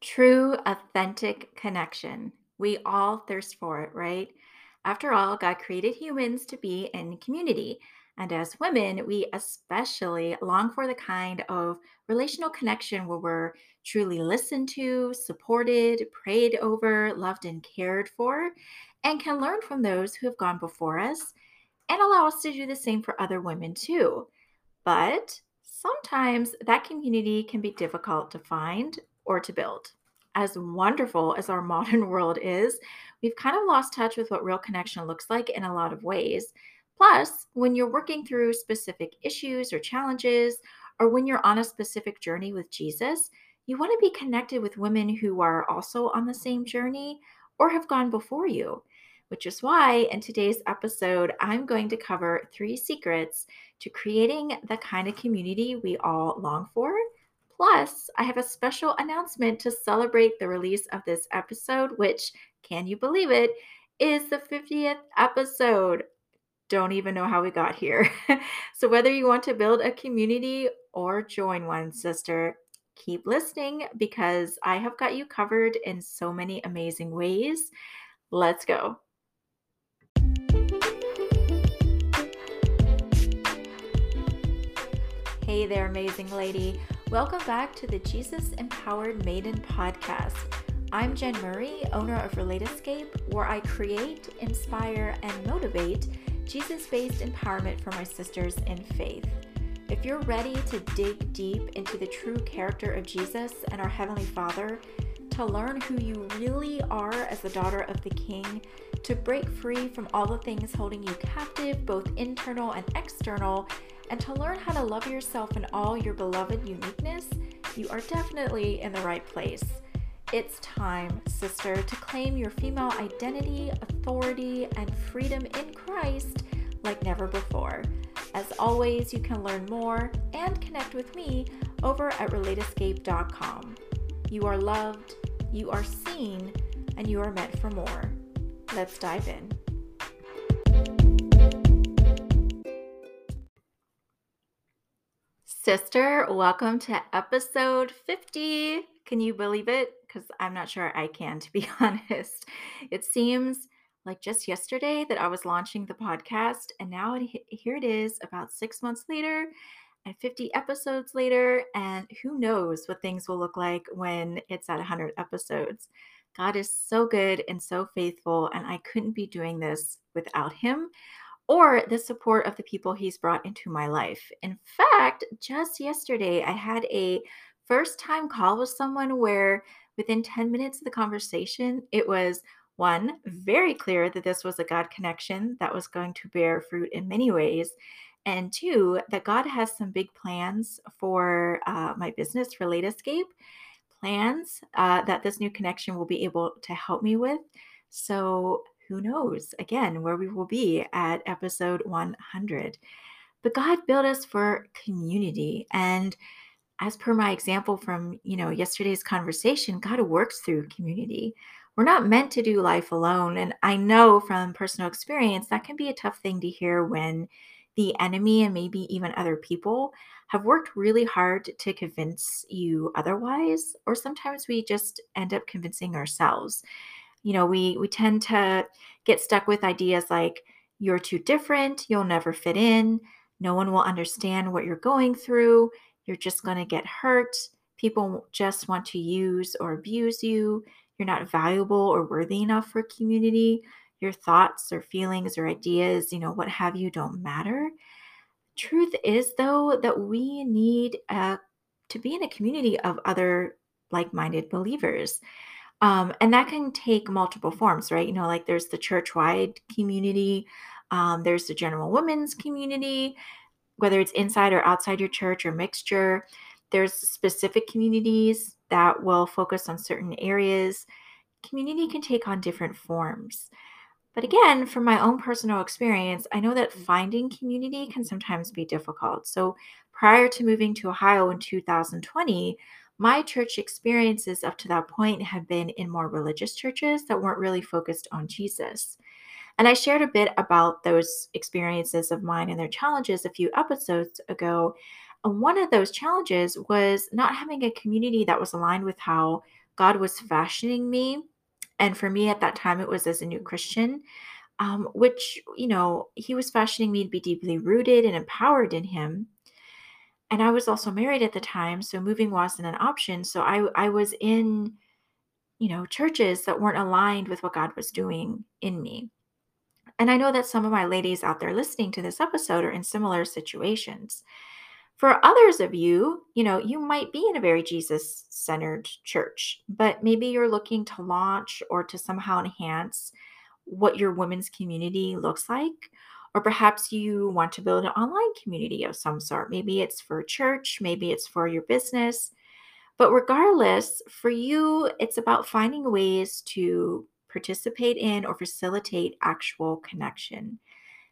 True, authentic connection. We all thirst for it, right? After all, God created humans to be in community. And as women, we especially long for the kind of relational connection where we're truly listened to, supported, prayed over, loved, and cared for, and can learn from those who have gone before us and allow us to do the same for other women too. But sometimes that community can be difficult to find or to build. As wonderful as our modern world is, we've kind of lost touch with what real connection looks like in a lot of ways. Plus, when you're working through specific issues or challenges, or when you're on a specific journey with Jesus, you want to be connected with women who are also on the same journey or have gone before you. Which is why in today's episode, I'm going to cover three secrets to creating the kind of community we all long for. Plus, I have a special announcement to celebrate the release of this episode, which, can you believe it, is the 50th episode. Don't even know how we got here. so, whether you want to build a community or join one, sister, keep listening because I have got you covered in so many amazing ways. Let's go. Hey there, amazing lady. Welcome back to the Jesus Empowered Maiden podcast. I'm Jen Murray, owner of Relate Escape, where I create, inspire, and motivate Jesus based empowerment for my sisters in faith. If you're ready to dig deep into the true character of Jesus and our Heavenly Father, to learn who you really are as the daughter of the King, to break free from all the things holding you captive, both internal and external, and to learn how to love yourself in all your beloved uniqueness, you are definitely in the right place. It's time, sister, to claim your female identity, authority, and freedom in Christ like never before. As always, you can learn more and connect with me over at relateescape.com. You are loved, you are seen, and you are meant for more. Let's dive in. Sister, welcome to episode 50. Can you believe it? Because I'm not sure I can, to be honest. It seems like just yesterday that I was launching the podcast, and now it, here it is about six months later and 50 episodes later. And who knows what things will look like when it's at 100 episodes. God is so good and so faithful, and I couldn't be doing this without Him or the support of the people he's brought into my life. In fact, just yesterday, I had a first time call with someone where within 10 minutes of the conversation, it was one, very clear that this was a God connection that was going to bear fruit in many ways. And two, that God has some big plans for uh, my business, Relate Escape, plans uh, that this new connection will be able to help me with. So who knows again where we will be at episode 100. But God built us for community. And as per my example from, you know, yesterday's conversation, God works through community. We're not meant to do life alone. And I know from personal experience that can be a tough thing to hear when the enemy and maybe even other people have worked really hard to convince you otherwise, or sometimes we just end up convincing ourselves you know we we tend to get stuck with ideas like you're too different you'll never fit in no one will understand what you're going through you're just going to get hurt people just want to use or abuse you you're not valuable or worthy enough for community your thoughts or feelings or ideas you know what have you don't matter. Truth is though that we need uh, to be in a community of other like-minded believers um, and that can take multiple forms, right? You know, like there's the church wide community, um, there's the general women's community, whether it's inside or outside your church or mixture. There's specific communities that will focus on certain areas. Community can take on different forms. But again, from my own personal experience, I know that finding community can sometimes be difficult. So prior to moving to Ohio in 2020, my church experiences up to that point had been in more religious churches that weren't really focused on Jesus. And I shared a bit about those experiences of mine and their challenges a few episodes ago. And one of those challenges was not having a community that was aligned with how God was fashioning me. And for me at that time, it was as a new Christian, um, which, you know, He was fashioning me to be deeply rooted and empowered in Him. And I was also married at the time, so moving wasn't an option. So I, I was in, you know, churches that weren't aligned with what God was doing in me. And I know that some of my ladies out there listening to this episode are in similar situations. For others of you, you know, you might be in a very Jesus centered church, but maybe you're looking to launch or to somehow enhance what your women's community looks like. Or perhaps you want to build an online community of some sort. Maybe it's for church, maybe it's for your business. But regardless, for you, it's about finding ways to participate in or facilitate actual connection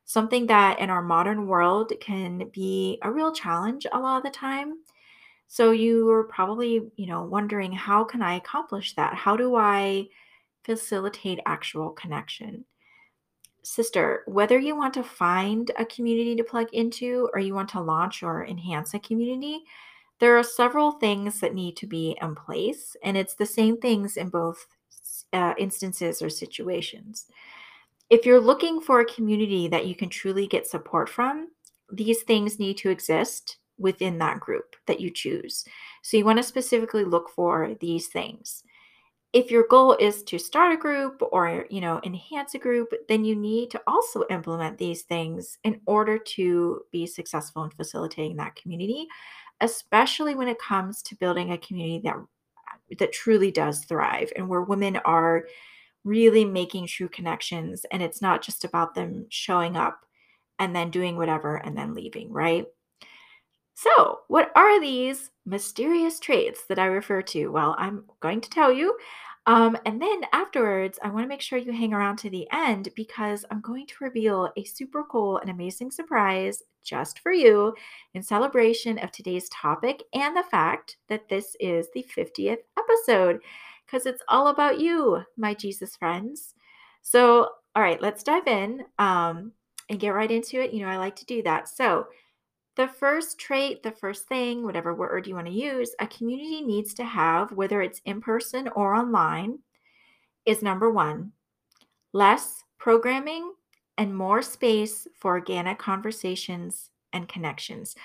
something that in our modern world can be a real challenge a lot of the time. So you are probably, you know, wondering how can I accomplish that? How do I facilitate actual connection? Sister, whether you want to find a community to plug into or you want to launch or enhance a community, there are several things that need to be in place, and it's the same things in both uh, instances or situations if you're looking for a community that you can truly get support from, these things need to exist within that group that you choose. So you want to specifically look for these things. If your goal is to start a group or, you know, enhance a group, then you need to also implement these things in order to be successful in facilitating that community, especially when it comes to building a community that that truly does thrive and where women are really making true connections. And it's not just about them showing up and then doing whatever and then leaving, right? So, what are these mysterious traits that I refer to? Well, I'm going to tell you. Um, and then afterwards, I want to make sure you hang around to the end because I'm going to reveal a super cool and amazing surprise just for you in celebration of today's topic and the fact that this is the 50th episode because it's all about you, my Jesus friends. So, all right, let's dive in um, and get right into it. You know, I like to do that. So, the first trait, the first thing, whatever word you want to use, a community needs to have, whether it's in person or online, is number one, less programming and more space for organic conversations and connections.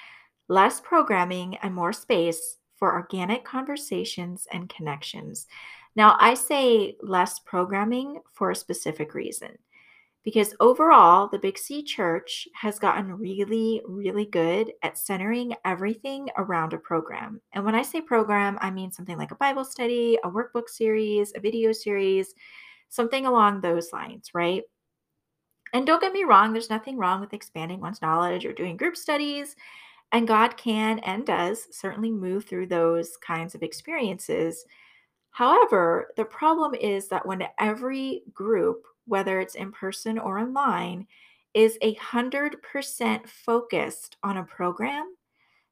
Less programming and more space for organic conversations and connections. Now, I say less programming for a specific reason because overall, the Big C Church has gotten really, really good at centering everything around a program. And when I say program, I mean something like a Bible study, a workbook series, a video series, something along those lines, right? And don't get me wrong, there's nothing wrong with expanding one's knowledge or doing group studies. And God can and does certainly move through those kinds of experiences. However, the problem is that when every group, whether it's in person or online, is a 100% focused on a program,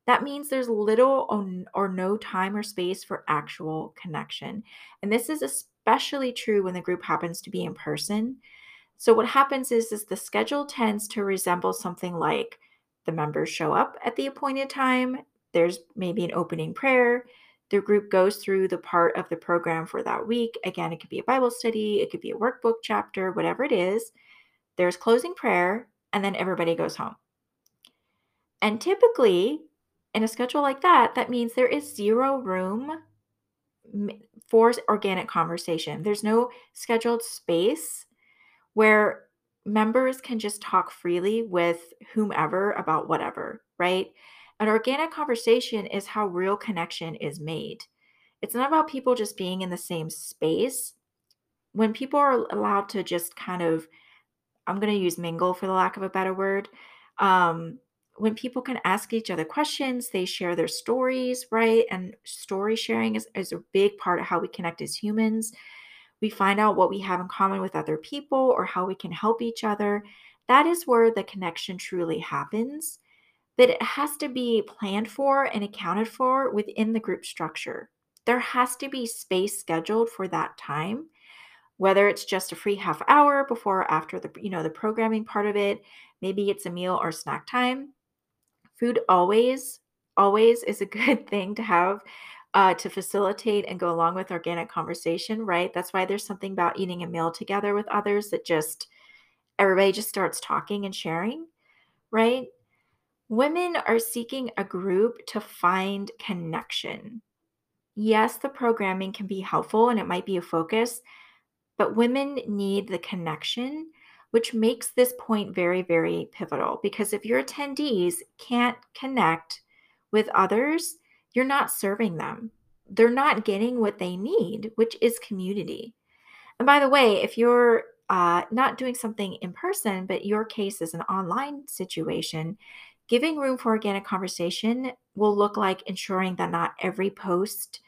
that means there's little or no time or space for actual connection. And this is especially true when the group happens to be in person. So what happens is, is the schedule tends to resemble something like the members show up at the appointed time. There's maybe an opening prayer. The group goes through the part of the program for that week. Again, it could be a Bible study, it could be a workbook chapter, whatever it is. There's closing prayer, and then everybody goes home. And typically, in a schedule like that, that means there is zero room for organic conversation. There's no scheduled space where members can just talk freely with whomever about whatever, right? An organic conversation is how real connection is made. It's not about people just being in the same space. When people are allowed to just kind of, I'm going to use mingle for the lack of a better word. Um, when people can ask each other questions, they share their stories, right? And story sharing is, is a big part of how we connect as humans. We find out what we have in common with other people or how we can help each other. That is where the connection truly happens. But it has to be planned for and accounted for within the group structure. There has to be space scheduled for that time whether it's just a free half hour before or after the you know the programming part of it maybe it's a meal or snack time food always always is a good thing to have uh, to facilitate and go along with organic conversation, right? That's why there's something about eating a meal together with others that just everybody just starts talking and sharing, right? Women are seeking a group to find connection. Yes, the programming can be helpful and it might be a focus, but women need the connection, which makes this point very, very pivotal because if your attendees can't connect with others, you're not serving them. They're not getting what they need, which is community. And by the way, if you're uh, not doing something in person, but your case is an online situation, giving room for organic conversation will look like ensuring that not every post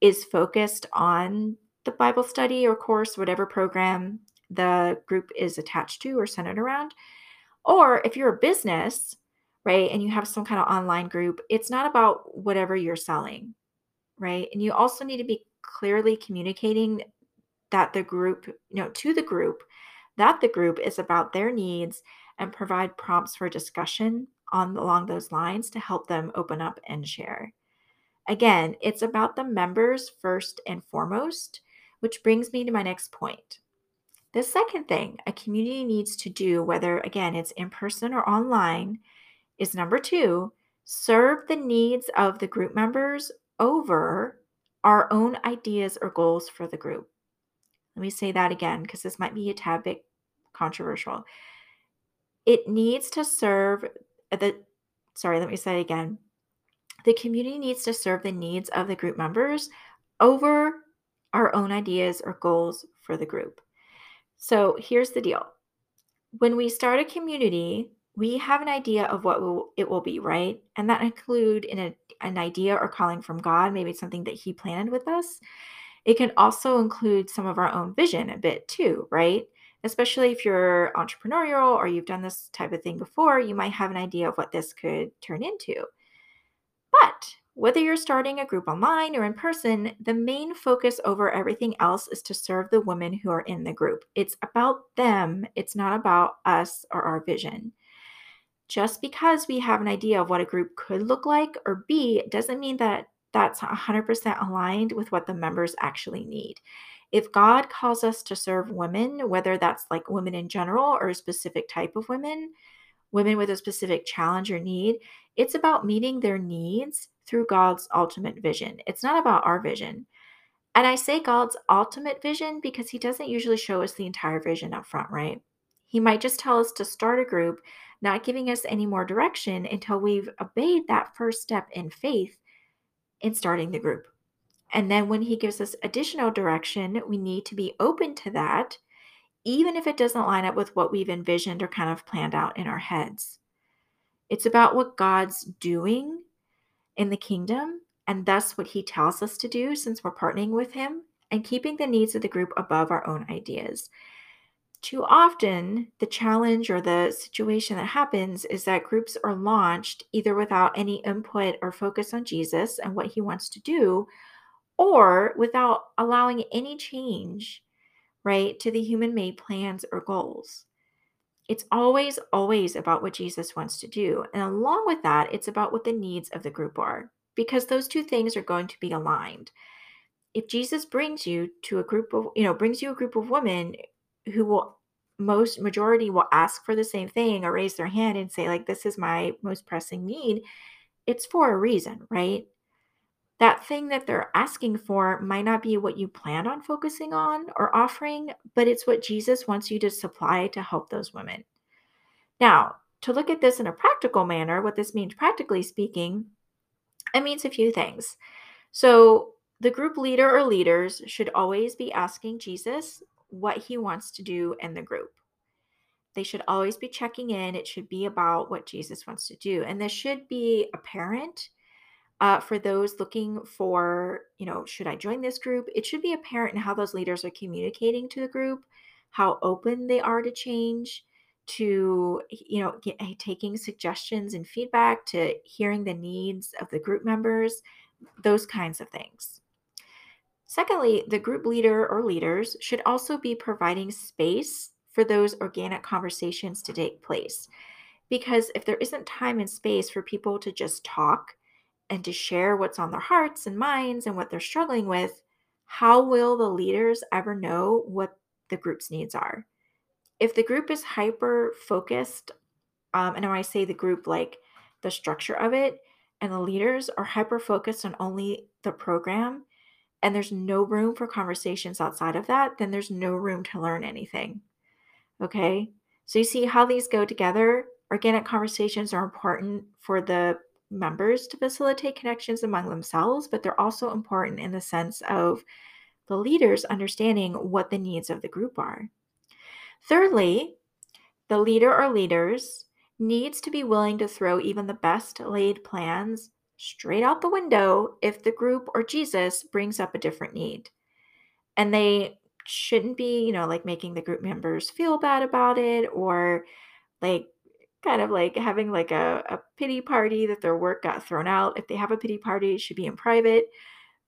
is focused on the Bible study or course, whatever program the group is attached to or centered around. Or if you're a business, right, and you have some kind of online group, it's not about whatever you're selling, right? And you also need to be clearly communicating that the group, you know, to the group, that the group is about their needs and provide prompts for discussion on along those lines to help them open up and share. Again, it's about the members first and foremost, which brings me to my next point. The second thing a community needs to do, whether again it's in person or online, is number two, serve the needs of the group members over our own ideas or goals for the group. Let me say that again because this might be a tad bit controversial. It needs to serve the, sorry, let me say it again. The community needs to serve the needs of the group members over our own ideas or goals for the group. So here's the deal when we start a community, we have an idea of what will, it will be, right? And that include in a, an idea or calling from God, maybe it's something that He planned with us. It can also include some of our own vision a bit too, right? Especially if you're entrepreneurial or you've done this type of thing before, you might have an idea of what this could turn into. But whether you're starting a group online or in person, the main focus over everything else is to serve the women who are in the group. It's about them, it's not about us or our vision. Just because we have an idea of what a group could look like or be doesn't mean that that's 100% aligned with what the members actually need. If God calls us to serve women, whether that's like women in general or a specific type of women, women with a specific challenge or need, it's about meeting their needs through God's ultimate vision. It's not about our vision. And I say God's ultimate vision because He doesn't usually show us the entire vision up front, right? He might just tell us to start a group, not giving us any more direction until we've obeyed that first step in faith in starting the group. And then when He gives us additional direction, we need to be open to that, even if it doesn't line up with what we've envisioned or kind of planned out in our heads. It's about what God's doing in the kingdom, and thus what he tells us to do since we're partnering with him, and keeping the needs of the group above our own ideas. Too often, the challenge or the situation that happens is that groups are launched either without any input or focus on Jesus and what he wants to do, or without allowing any change, right, to the human made plans or goals. It's always, always about what Jesus wants to do. And along with that, it's about what the needs of the group are, because those two things are going to be aligned. If Jesus brings you to a group of, you know, brings you a group of women who will most majority will ask for the same thing or raise their hand and say like this is my most pressing need it's for a reason right that thing that they're asking for might not be what you plan on focusing on or offering, but it's what Jesus wants you to supply to help those women. Now, to look at this in a practical manner, what this means practically speaking, it means a few things. So, the group leader or leaders should always be asking Jesus what he wants to do in the group. They should always be checking in. It should be about what Jesus wants to do. And this should be apparent uh, for those looking for, you know, should I join this group? It should be apparent in how those leaders are communicating to the group, how open they are to change, to, you know, get, taking suggestions and feedback, to hearing the needs of the group members, those kinds of things. Secondly, the group leader or leaders should also be providing space for those organic conversations to take place. Because if there isn't time and space for people to just talk, and to share what's on their hearts and minds and what they're struggling with, how will the leaders ever know what the group's needs are? If the group is hyper focused, um, and when I say the group, like the structure of it, and the leaders are hyper focused on only the program, and there's no room for conversations outside of that, then there's no room to learn anything. Okay. So you see how these go together? Organic conversations are important for the members to facilitate connections among themselves, but they're also important in the sense of the leaders understanding what the needs of the group are. Thirdly, the leader or leaders needs to be willing to throw even the best laid plans straight out the window if the group or Jesus brings up a different need. And they shouldn't be, you know, like making the group members feel bad about it or like kind of like having like a, a pity party that their work got thrown out. If they have a pity party, it should be in private,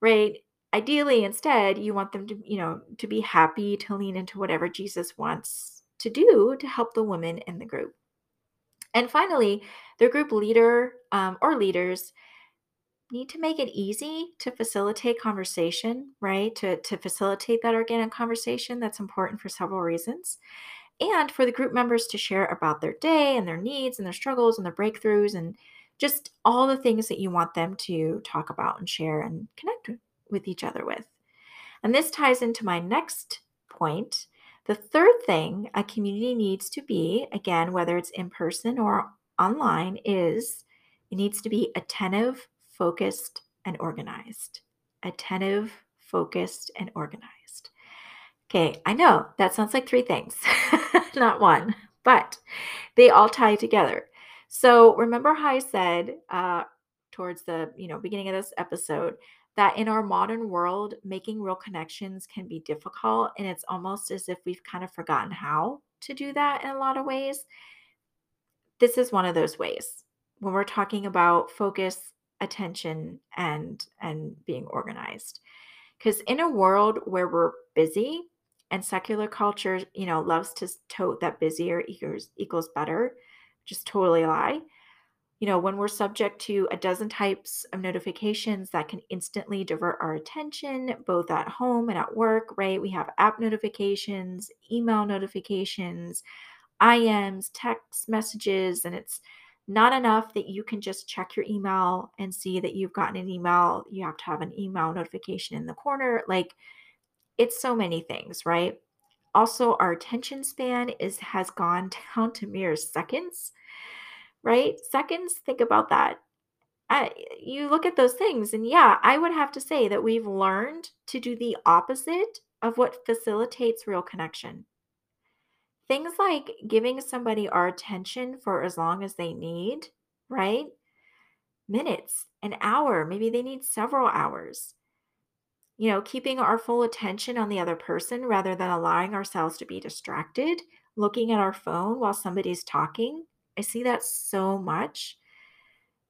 right? Ideally, instead, you want them to, you know, to be happy to lean into whatever Jesus wants to do to help the women in the group. And finally, the group leader um, or leaders need to make it easy to facilitate conversation, right? To, to facilitate that organic conversation. That's important for several reasons. And for the group members to share about their day and their needs and their struggles and their breakthroughs and just all the things that you want them to talk about and share and connect with each other with. And this ties into my next point. The third thing a community needs to be, again, whether it's in person or online, is it needs to be attentive, focused, and organized. Attentive, focused, and organized. Okay, I know that sounds like three things, not one, but they all tie together. So remember how I said uh, towards the you know beginning of this episode that in our modern world, making real connections can be difficult, and it's almost as if we've kind of forgotten how to do that in a lot of ways. This is one of those ways when we're talking about focus attention and and being organized because in a world where we're busy and secular culture you know loves to tote that busier equals equals better just totally a lie you know when we're subject to a dozen types of notifications that can instantly divert our attention both at home and at work right we have app notifications email notifications ims text messages and it's not enough that you can just check your email and see that you've gotten an email. You have to have an email notification in the corner. Like it's so many things, right? Also, our attention span is has gone down to mere seconds, right? Seconds, think about that. I, you look at those things, and yeah, I would have to say that we've learned to do the opposite of what facilitates real connection. Things like giving somebody our attention for as long as they need, right? Minutes, an hour, maybe they need several hours. You know, keeping our full attention on the other person rather than allowing ourselves to be distracted, looking at our phone while somebody's talking. I see that so much.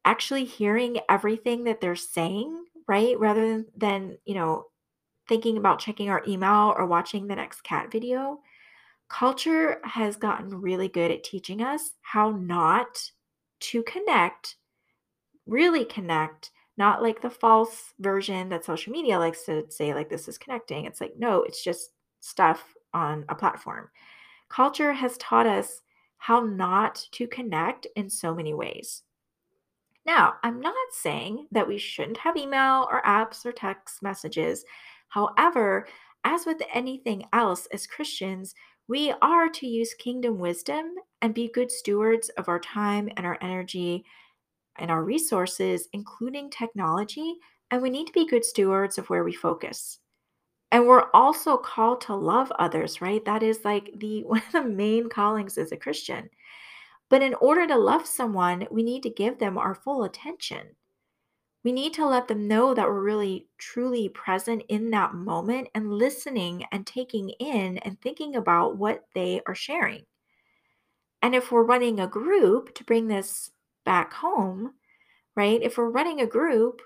Actually hearing everything that they're saying, right? Rather than, you know, thinking about checking our email or watching the next cat video. Culture has gotten really good at teaching us how not to connect, really connect, not like the false version that social media likes to say, like, this is connecting. It's like, no, it's just stuff on a platform. Culture has taught us how not to connect in so many ways. Now, I'm not saying that we shouldn't have email or apps or text messages. However, as with anything else as Christians, we are to use kingdom wisdom and be good stewards of our time and our energy and our resources, including technology. And we need to be good stewards of where we focus. And we're also called to love others, right? That is like the one of the main callings as a Christian. But in order to love someone, we need to give them our full attention. We need to let them know that we're really truly present in that moment and listening and taking in and thinking about what they are sharing. And if we're running a group to bring this back home, right? If we're running a group,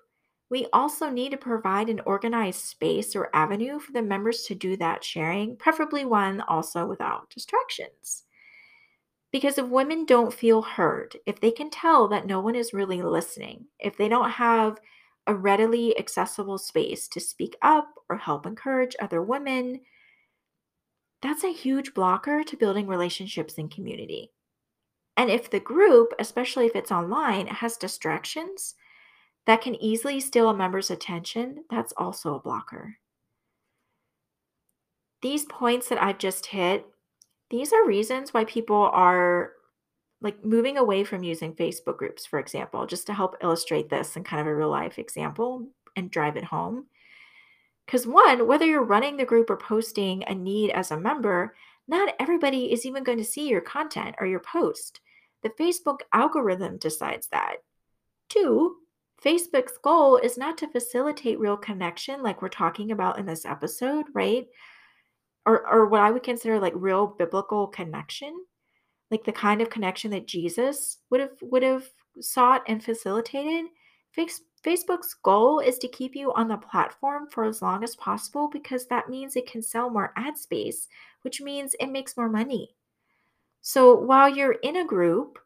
we also need to provide an organized space or avenue for the members to do that sharing, preferably one also without distractions. Because if women don't feel heard, if they can tell that no one is really listening, if they don't have a readily accessible space to speak up or help encourage other women, that's a huge blocker to building relationships and community. And if the group, especially if it's online, has distractions that can easily steal a member's attention, that's also a blocker. These points that I've just hit, these are reasons why people are like moving away from using Facebook groups, for example, just to help illustrate this in kind of a real life example and drive it home. Because, one, whether you're running the group or posting a need as a member, not everybody is even going to see your content or your post. The Facebook algorithm decides that. Two, Facebook's goal is not to facilitate real connection like we're talking about in this episode, right? Or, or what I would consider like real biblical connection like the kind of connection that Jesus would have would have sought and facilitated. Facebook's goal is to keep you on the platform for as long as possible because that means it can sell more ad space, which means it makes more money. So while you're in a group,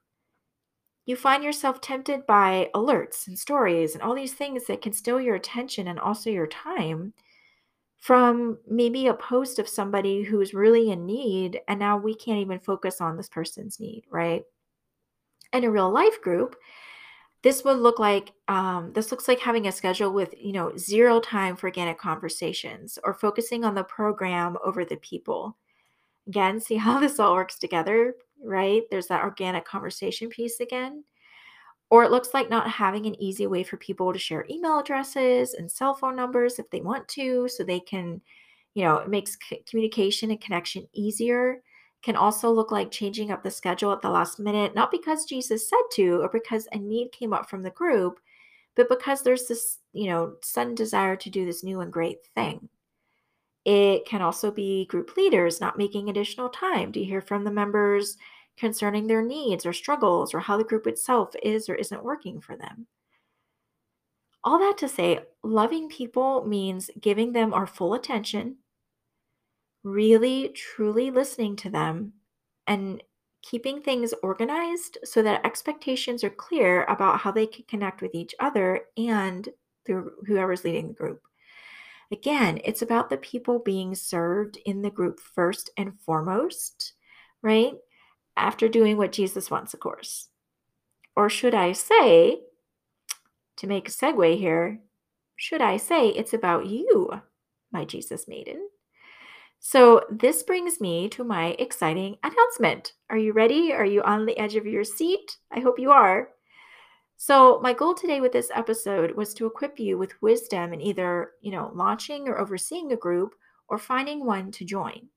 you find yourself tempted by alerts and stories and all these things that can steal your attention and also your time from maybe a post of somebody who's really in need and now we can't even focus on this person's need right? In a real life group this would look like um, this looks like having a schedule with you know zero time for organic conversations or focusing on the program over the people again see how this all works together right there's that organic conversation piece again or it looks like not having an easy way for people to share email addresses and cell phone numbers if they want to, so they can, you know, it makes communication and connection easier. Can also look like changing up the schedule at the last minute, not because Jesus said to or because a need came up from the group, but because there's this, you know, sudden desire to do this new and great thing. It can also be group leaders not making additional time to hear from the members concerning their needs or struggles or how the group itself is or isn't working for them. All that to say, loving people means giving them our full attention, really, truly listening to them, and keeping things organized so that expectations are clear about how they can connect with each other and through whoever's leading the group. Again, it's about the people being served in the group first and foremost, right? after doing what Jesus wants, of course. Or should I say, to make a segue here, should I say it's about you, my Jesus maiden? So, this brings me to my exciting announcement. Are you ready? Are you on the edge of your seat? I hope you are. So, my goal today with this episode was to equip you with wisdom in either, you know, launching or overseeing a group or finding one to join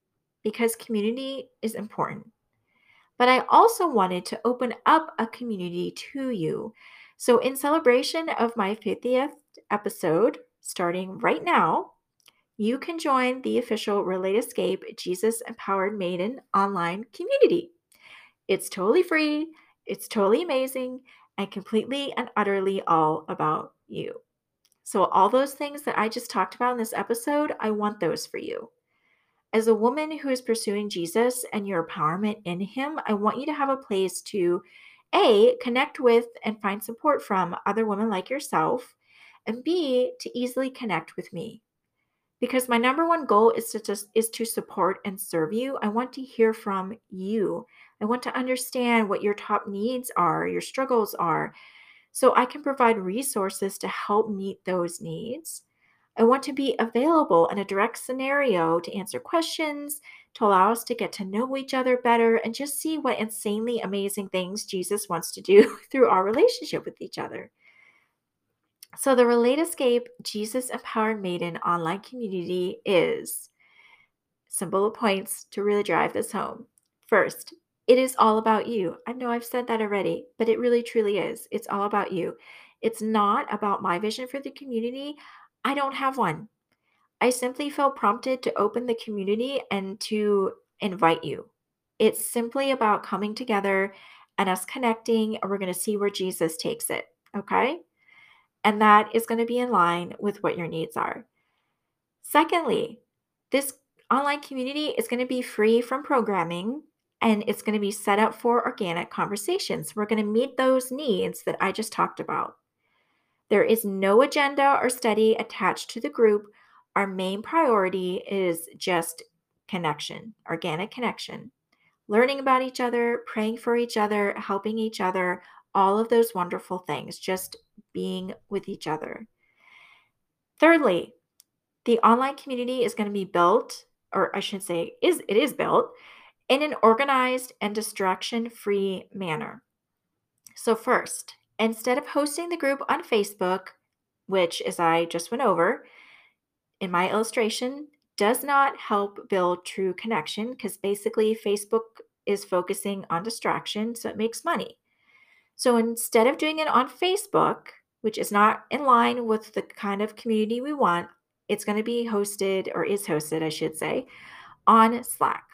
because community is important but I also wanted to open up a community to you. So, in celebration of my 50th episode, starting right now, you can join the official Relate Escape Jesus Empowered Maiden online community. It's totally free, it's totally amazing, and completely and utterly all about you. So, all those things that I just talked about in this episode, I want those for you. As a woman who is pursuing Jesus and your empowerment in Him, I want you to have a place to A, connect with and find support from other women like yourself, and B, to easily connect with me. Because my number one goal is to just is to support and serve you. I want to hear from you. I want to understand what your top needs are, your struggles are, so I can provide resources to help meet those needs. I want to be available in a direct scenario to answer questions, to allow us to get to know each other better, and just see what insanely amazing things Jesus wants to do through our relationship with each other. So, the Relate Escape Jesus Empowered Maiden online community is simple points to really drive this home. First, it is all about you. I know I've said that already, but it really truly is. It's all about you. It's not about my vision for the community. I don't have one. I simply felt prompted to open the community and to invite you. It's simply about coming together and us connecting, and we're going to see where Jesus takes it. Okay. And that is going to be in line with what your needs are. Secondly, this online community is going to be free from programming and it's going to be set up for organic conversations. We're going to meet those needs that I just talked about. There is no agenda or study attached to the group. Our main priority is just connection, organic connection, learning about each other, praying for each other, helping each other, all of those wonderful things, just being with each other. Thirdly, the online community is going to be built, or I should say, is it is built in an organized and distraction-free manner. So first, instead of hosting the group on Facebook, which as I just went over in my illustration, does not help build true connection because basically Facebook is focusing on distraction, so it makes money. So instead of doing it on Facebook, which is not in line with the kind of community we want, it's going to be hosted or is hosted, I should say, on Slack.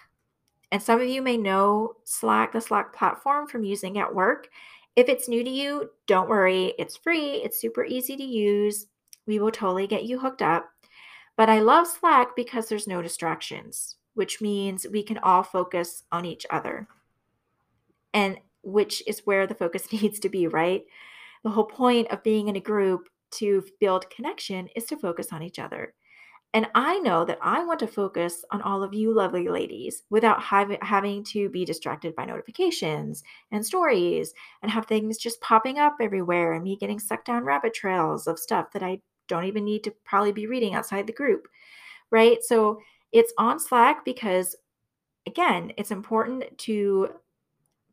And some of you may know Slack, the Slack platform from using at work. If it's new to you, don't worry. It's free, it's super easy to use. We will totally get you hooked up. But I love Slack because there's no distractions, which means we can all focus on each other. And which is where the focus needs to be, right? The whole point of being in a group to build connection is to focus on each other. And I know that I want to focus on all of you lovely ladies without have, having to be distracted by notifications and stories and have things just popping up everywhere and me getting sucked down rabbit trails of stuff that I don't even need to probably be reading outside the group. Right. So it's on Slack because, again, it's important to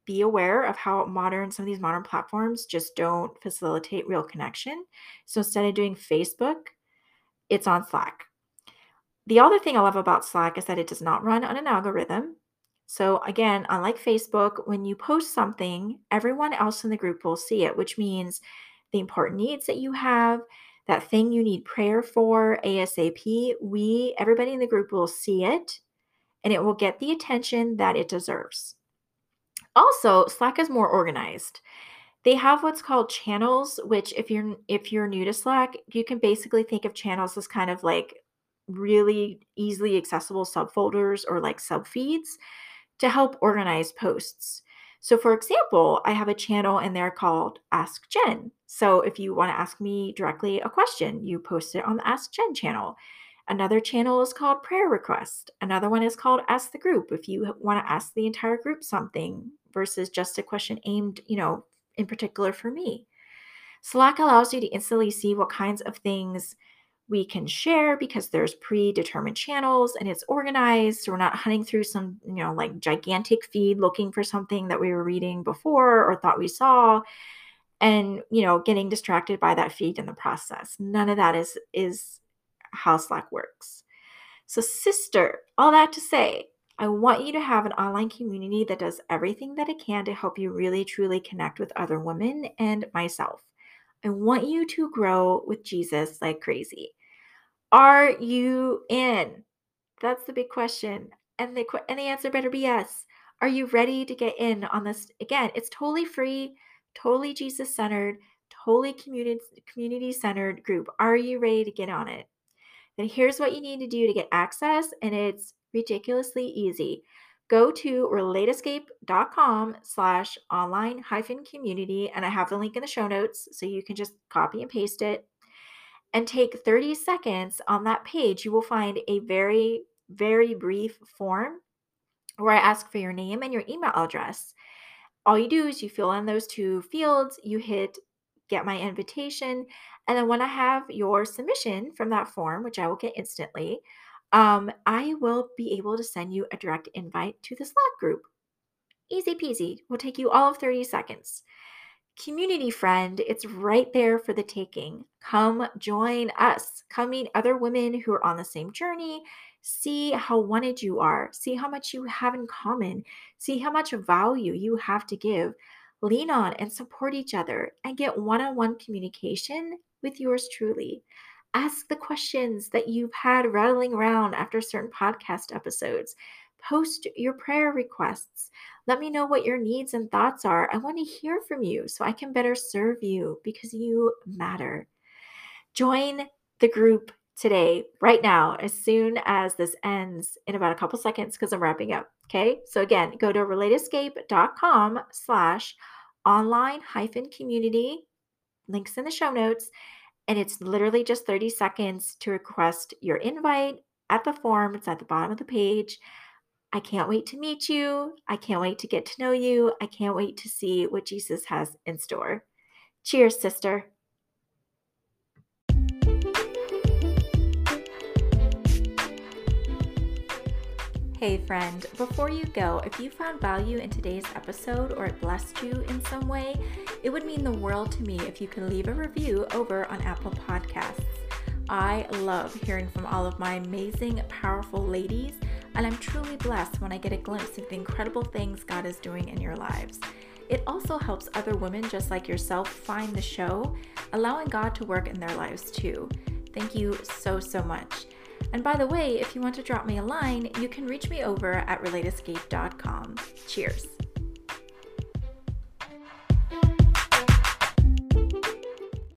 be aware of how modern some of these modern platforms just don't facilitate real connection. So instead of doing Facebook, it's on Slack. The other thing I love about Slack is that it does not run on an algorithm. So, again, unlike Facebook, when you post something, everyone else in the group will see it, which means the important needs that you have, that thing you need prayer for ASAP, we, everybody in the group will see it and it will get the attention that it deserves. Also, Slack is more organized. They have what's called channels, which if you're if you're new to Slack, you can basically think of channels as kind of like really easily accessible subfolders or like subfeeds to help organize posts. So, for example, I have a channel in there called Ask Jen. So, if you want to ask me directly a question, you post it on the Ask Jen channel. Another channel is called Prayer Request. Another one is called Ask the Group if you want to ask the entire group something versus just a question aimed, you know, in particular for me. Slack allows you to instantly see what kinds of things we can share because there's predetermined channels and it's organized. So we're not hunting through some, you know, like gigantic feed looking for something that we were reading before or thought we saw and, you know, getting distracted by that feed in the process. None of that is is how Slack works. So sister, all that to say, I want you to have an online community that does everything that it can to help you really truly connect with other women and myself. I want you to grow with Jesus like crazy. Are you in? That's the big question. And the and the answer better be yes. Are you ready to get in on this? Again, it's totally free, totally Jesus centered, totally community community centered group. Are you ready to get on it? Then here's what you need to do to get access, and it's ridiculously easy. Go to relateescape.com slash online hyphen community, and I have the link in the show notes so you can just copy and paste it and take 30 seconds on that page. You will find a very, very brief form where I ask for your name and your email address. All you do is you fill in those two fields, you hit get my invitation, and then when I have your submission from that form, which I will get instantly, um, I will be able to send you a direct invite to the Slack group. Easy peasy. Will take you all of 30 seconds. Community friend, it's right there for the taking. Come join us. Come meet other women who are on the same journey. See how wanted you are. See how much you have in common. See how much value you have to give. Lean on and support each other and get one on one communication with yours truly. Ask the questions that you've had rattling around after certain podcast episodes. Post your prayer requests. Let me know what your needs and thoughts are. I want to hear from you so I can better serve you because you matter. Join the group today, right now, as soon as this ends in about a couple seconds because I'm wrapping up. Okay. So again, go to relateescape.com slash online hyphen community. Links in the show notes. And it's literally just 30 seconds to request your invite at the form. It's at the bottom of the page. I can't wait to meet you. I can't wait to get to know you. I can't wait to see what Jesus has in store. Cheers, sister. Hey, friend, before you go, if you found value in today's episode or it blessed you in some way, it would mean the world to me if you could leave a review over on Apple Podcasts. I love hearing from all of my amazing, powerful ladies, and I'm truly blessed when I get a glimpse of the incredible things God is doing in your lives. It also helps other women just like yourself find the show, allowing God to work in their lives too. Thank you so, so much. And by the way, if you want to drop me a line, you can reach me over at relateescape.com. Cheers.